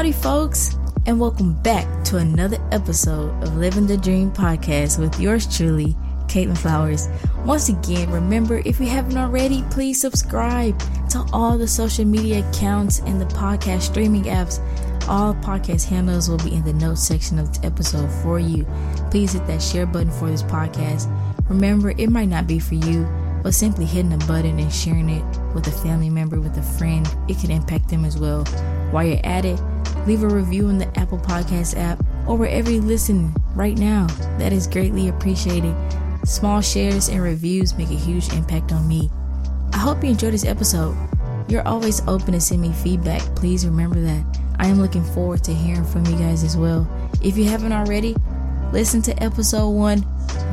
Howdy, folks, and welcome back to another episode of Living the Dream podcast with yours truly, Katlyn Flowers. Once again, remember if you haven't already, please subscribe to all the social media accounts and the podcast streaming apps. All podcast handles will be in the notes section of the episode for you. Please hit that share button for this podcast. Remember, it might not be for you, but simply hitting a button and sharing it with a family member, with a friend, it can impact them as well. While you're at it, leave a review in the Apple Podcast app or wherever you listen right now. That is greatly appreciated. Small shares and reviews make a huge impact on me. I hope you enjoyed this episode. You're always open to send me feedback. Please remember that. I am looking forward to hearing from you guys as well. If you haven't already, listen to episode one,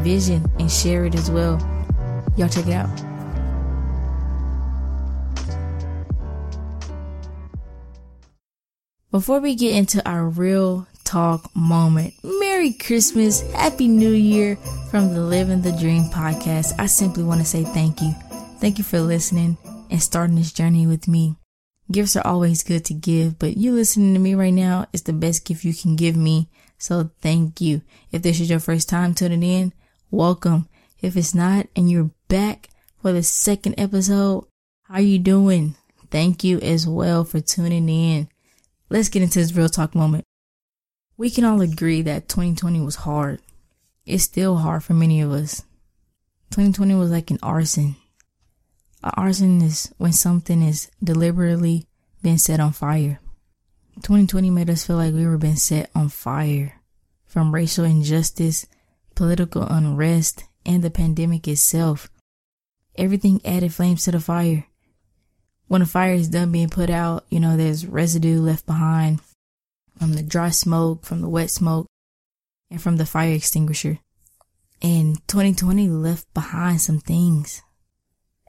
Vision, and share it as well. Y'all check it out. Before we get into our real talk moment, Merry Christmas, Happy New Year from the Living the Dream podcast. I simply want to say thank you. Thank you for listening and starting this journey with me. Gifts are always good to give, but you listening to me right now is the best gift you can give me. So thank you. If this is your first time tuning in, welcome. If it's not and you're back for the second episode, how you doing? Thank you as well for tuning in. Let's get into this real talk moment. We can all agree that 2020 was hard. It's still hard for many of us. 2020 was like an arson. An arson is when something is deliberately being set on fire. 2020 made us feel like we were being set on fire from racial injustice, political unrest, and the pandemic itself. Everything added flames to the fire. When a fire is done being put out, you know, there's residue left behind from the dry smoke, from the wet smoke, and from the fire extinguisher. And 2020 left behind some things.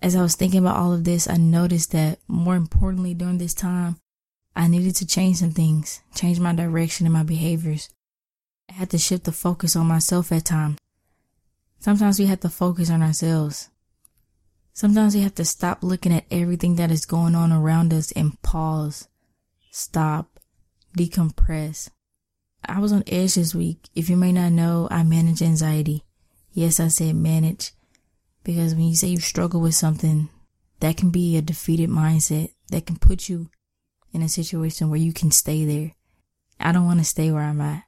As I was thinking about all of this, I noticed that more importantly during this time, I needed to change some things, change my direction and my behaviors. I had to shift the focus on myself at times. Sometimes we have to focus on ourselves. Sometimes we have to stop looking at everything that is going on around us and pause, stop, decompress. I was on edge this week. If you may not know, I manage anxiety. Yes, I said manage because when you say you struggle with something, that can be a defeated mindset that can put you in a situation where you can stay there. I don't want to stay where I'm at.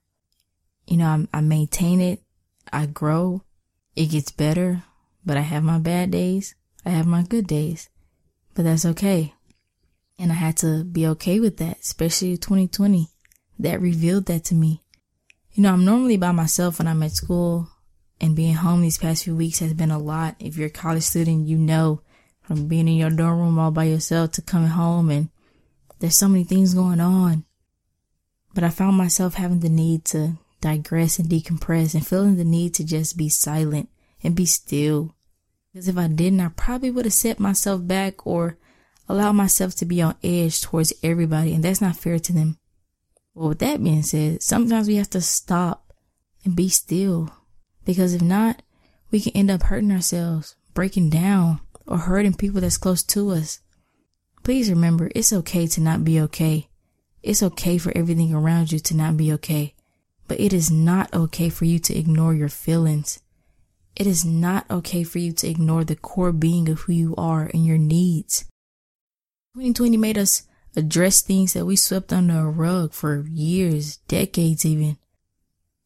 You know, I, I maintain it. I grow it gets better, but I have my bad days. I have my good days, but that's okay. And I had to be okay with that, especially 2020. That revealed that to me. You know, I'm normally by myself when I'm at school and being home these past few weeks has been a lot. If you're a college student, you know from being in your dorm room all by yourself to coming home and there's so many things going on. But I found myself having the need to digress and decompress and feeling the need to just be silent and be still. Because if I didn't, I probably would have set myself back or allowed myself to be on edge towards everybody, and that's not fair to them. Well, with that being said, sometimes we have to stop and be still. Because if not, we can end up hurting ourselves, breaking down, or hurting people that's close to us. Please remember, it's okay to not be okay. It's okay for everything around you to not be okay. But it is not okay for you to ignore your feelings. It is not okay for you to ignore the core being of who you are and your needs. 2020 made us address things that we swept under a rug for years, decades even.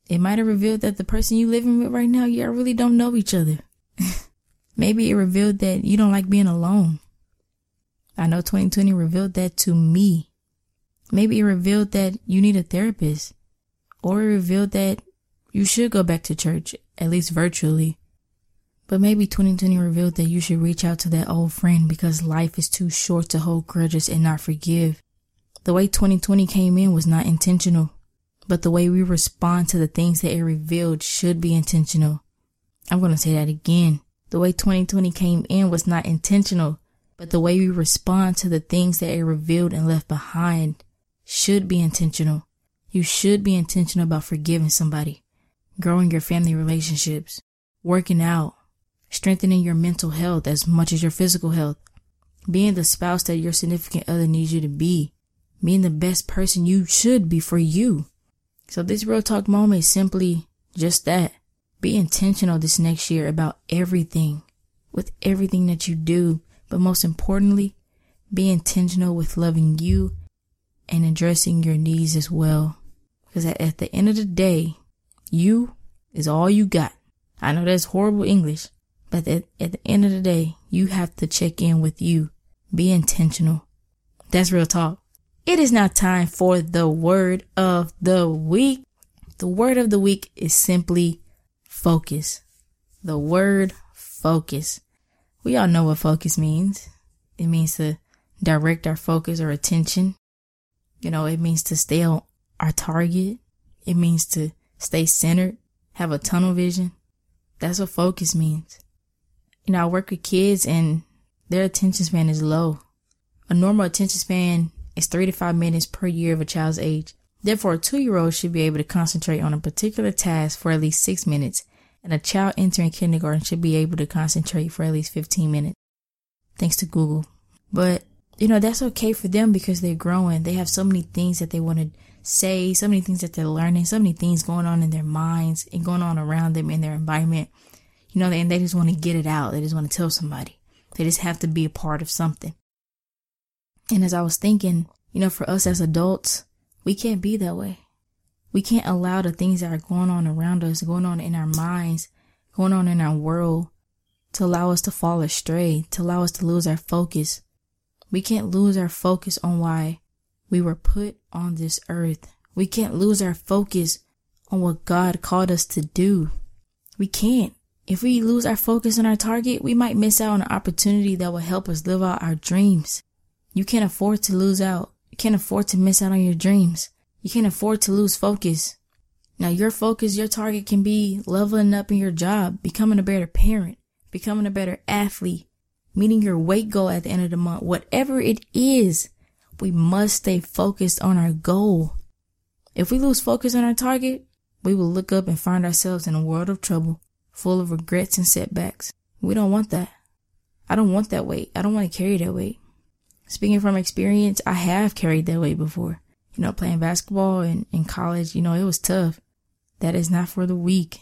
It might have revealed that the person you living with right now, y'all really don't know each other. Maybe it revealed that you don't like being alone. I know 2020 revealed that to me. Maybe it revealed that you need a therapist or it revealed that you should go back to church, at least virtually. But maybe 2020 revealed that you should reach out to that old friend because life is too short to hold grudges and not forgive. The way 2020 came in was not intentional, but the way we respond to the things that it revealed should be intentional. I'm going to say that again. The way 2020 came in was not intentional, but the way we respond to the things that it revealed and left behind should be intentional. You should be intentional about forgiving somebody, growing your family relationships, working out, strengthening your mental health as much as your physical health, being the spouse that your significant other needs you to be, being the best person you should be for you. So this real talk moment is simply just that. Be intentional this next year about everything, with everything that you do. But most importantly, be intentional with loving you and addressing your needs as well. Because at, the end of the day, you is all you got. I know that's horrible English, but at, at the end of the day, you have to check in with you. Be intentional. That's real talk. It is now time for the word of the week. The word of the week is simply focus. The word focus. We all know what focus means. It means to direct our focus or attention. You know, it means to stay on our target. It means to stay centered, have a tunnel vision. That's what focus means. You know, I work with kids and their attention span is low. A normal attention span is three to five minutes per year of a child's age. Therefore, a two year old should be able to concentrate on a particular task for at least six minutes, and a child entering kindergarten should be able to concentrate for at least 15 minutes. Thanks to Google. But, you know, that's okay for them because they're growing. They have so many things that they want to say, so many things that they're learning, so many things going on in their minds and going on around them in their environment. You know, and they just want to get it out. They just want to tell somebody. They just have to be a part of something. And as I was thinking, you know, for us as adults, we can't be that way. We can't allow the things that are going on around us, going on in our minds, going on in our world to allow us to fall astray, to allow us to lose our focus. We can't lose our focus on why we were put on this earth. We can't lose our focus on what God called us to do. We can't. If we lose our focus on our target, we might miss out on an opportunity that will help us live out our dreams. You can't afford to lose out. You can't afford to miss out on your dreams. You can't afford to lose focus. Now, your focus, your target can be leveling up in your job, becoming a better parent, becoming a better athlete, meeting your weight goal at the end of the month. Whatever it is, we must stay focused on our goal. If we lose focus on our target, we will look up and find ourselves in a world of trouble, full of regrets and setbacks. We don't want that. I don't want that weight. I don't want to carry that weight. Speaking from experience, I have carried that weight before. You know, playing basketball in, in college, you know, it was tough. That is not for the weak.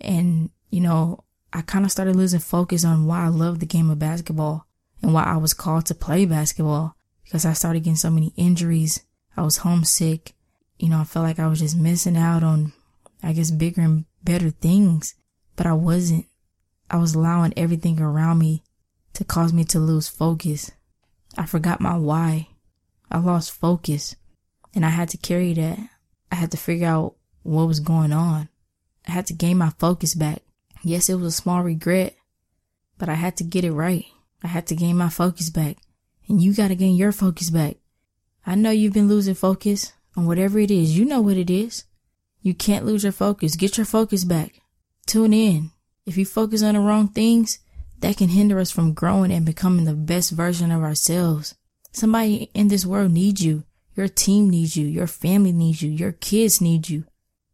And, you know, I kind of started losing focus on why I love the game of basketball and why I was called to play basketball because I started getting so many injuries. I was homesick. You know, I felt like I was just missing out on, I guess, bigger and better things, but I wasn't. I was allowing everything around me to cause me to lose focus. I forgot my why. I lost focus and I had to carry that. I had to figure out what was going on. I had to gain my focus back. Yes, it was a small regret, but I had to get it right. I had to gain my focus back and you got to gain your focus back. I know you've been losing focus on whatever it is. You know what it is. You can't lose your focus. Get your focus back. Tune in. If you focus on the wrong things, that can hinder us from growing and becoming the best version of ourselves. Somebody in this world needs you. Your team needs you. Your family needs you. Your kids need you.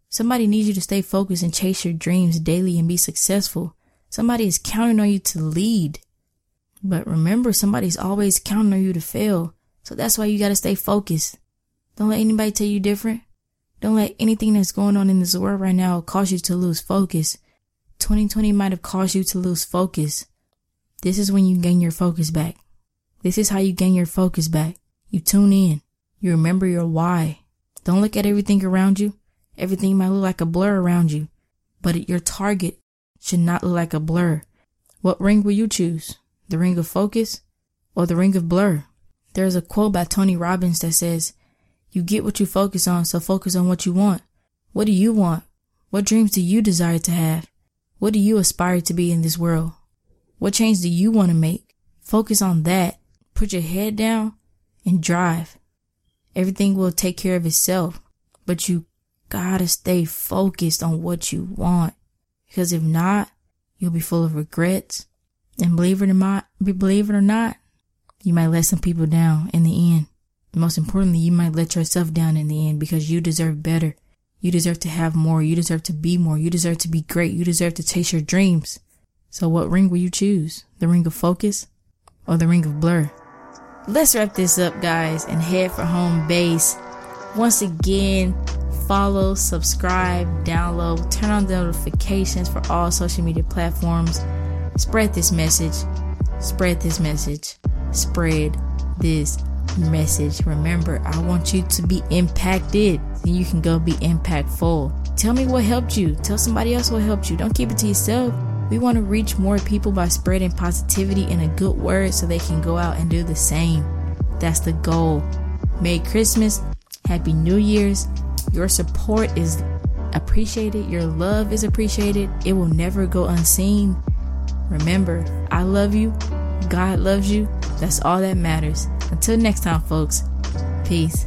Somebody needs you to stay focused and chase your dreams daily and be successful. Somebody is counting on you to lead. But remember, somebody's always counting on you to fail. So that's why you gotta stay focused. Don't let anybody tell you different. Don't let anything that's going on in this world right now cause you to lose focus. 2020 might have caused you to lose focus. This is when you gain your focus back. This is how you gain your focus back. You tune in. You remember your why. Don't look at everything around you. Everything might look like a blur around you, but your target should not look like a blur. What ring will you choose? The ring of focus or the ring of blur? There's a quote by Tony Robbins that says, you get what you focus on, so focus on what you want. What do you want? What dreams do you desire to have? What do you aspire to be in this world? What change do you want to make? Focus on that. Put your head down and drive. Everything will take care of itself, but you gotta stay focused on what you want. Because if not, you'll be full of regrets. And believe it or not, believe it or not, you might let some people down in the end. most importantly, you might let yourself down in the end because you deserve better. You deserve to have more. You deserve to be more. You deserve to be great. You deserve to chase your dreams. So what ring will you choose? The ring of focus or the ring of blur? let's wrap this up, guys, and head for home base. Once again, follow, subscribe, download, turn on the notifications for all social media platforms. Spread this message. Spread this message. Spread this message. Remember, I want you to be impacted. Then you can go be impactful. Tell me what helped you. Tell somebody else what helped you. Don't keep it to yourself. We want to reach more people by spreading positivity and a good word so they can go out and do the same. That's the goal. Merry Christmas. Happy New Year's. Your support is appreciated. Your love is appreciated. It will never go unseen. Remember, I love you. God loves you. That's all that matters. Until next time, folks. Peace.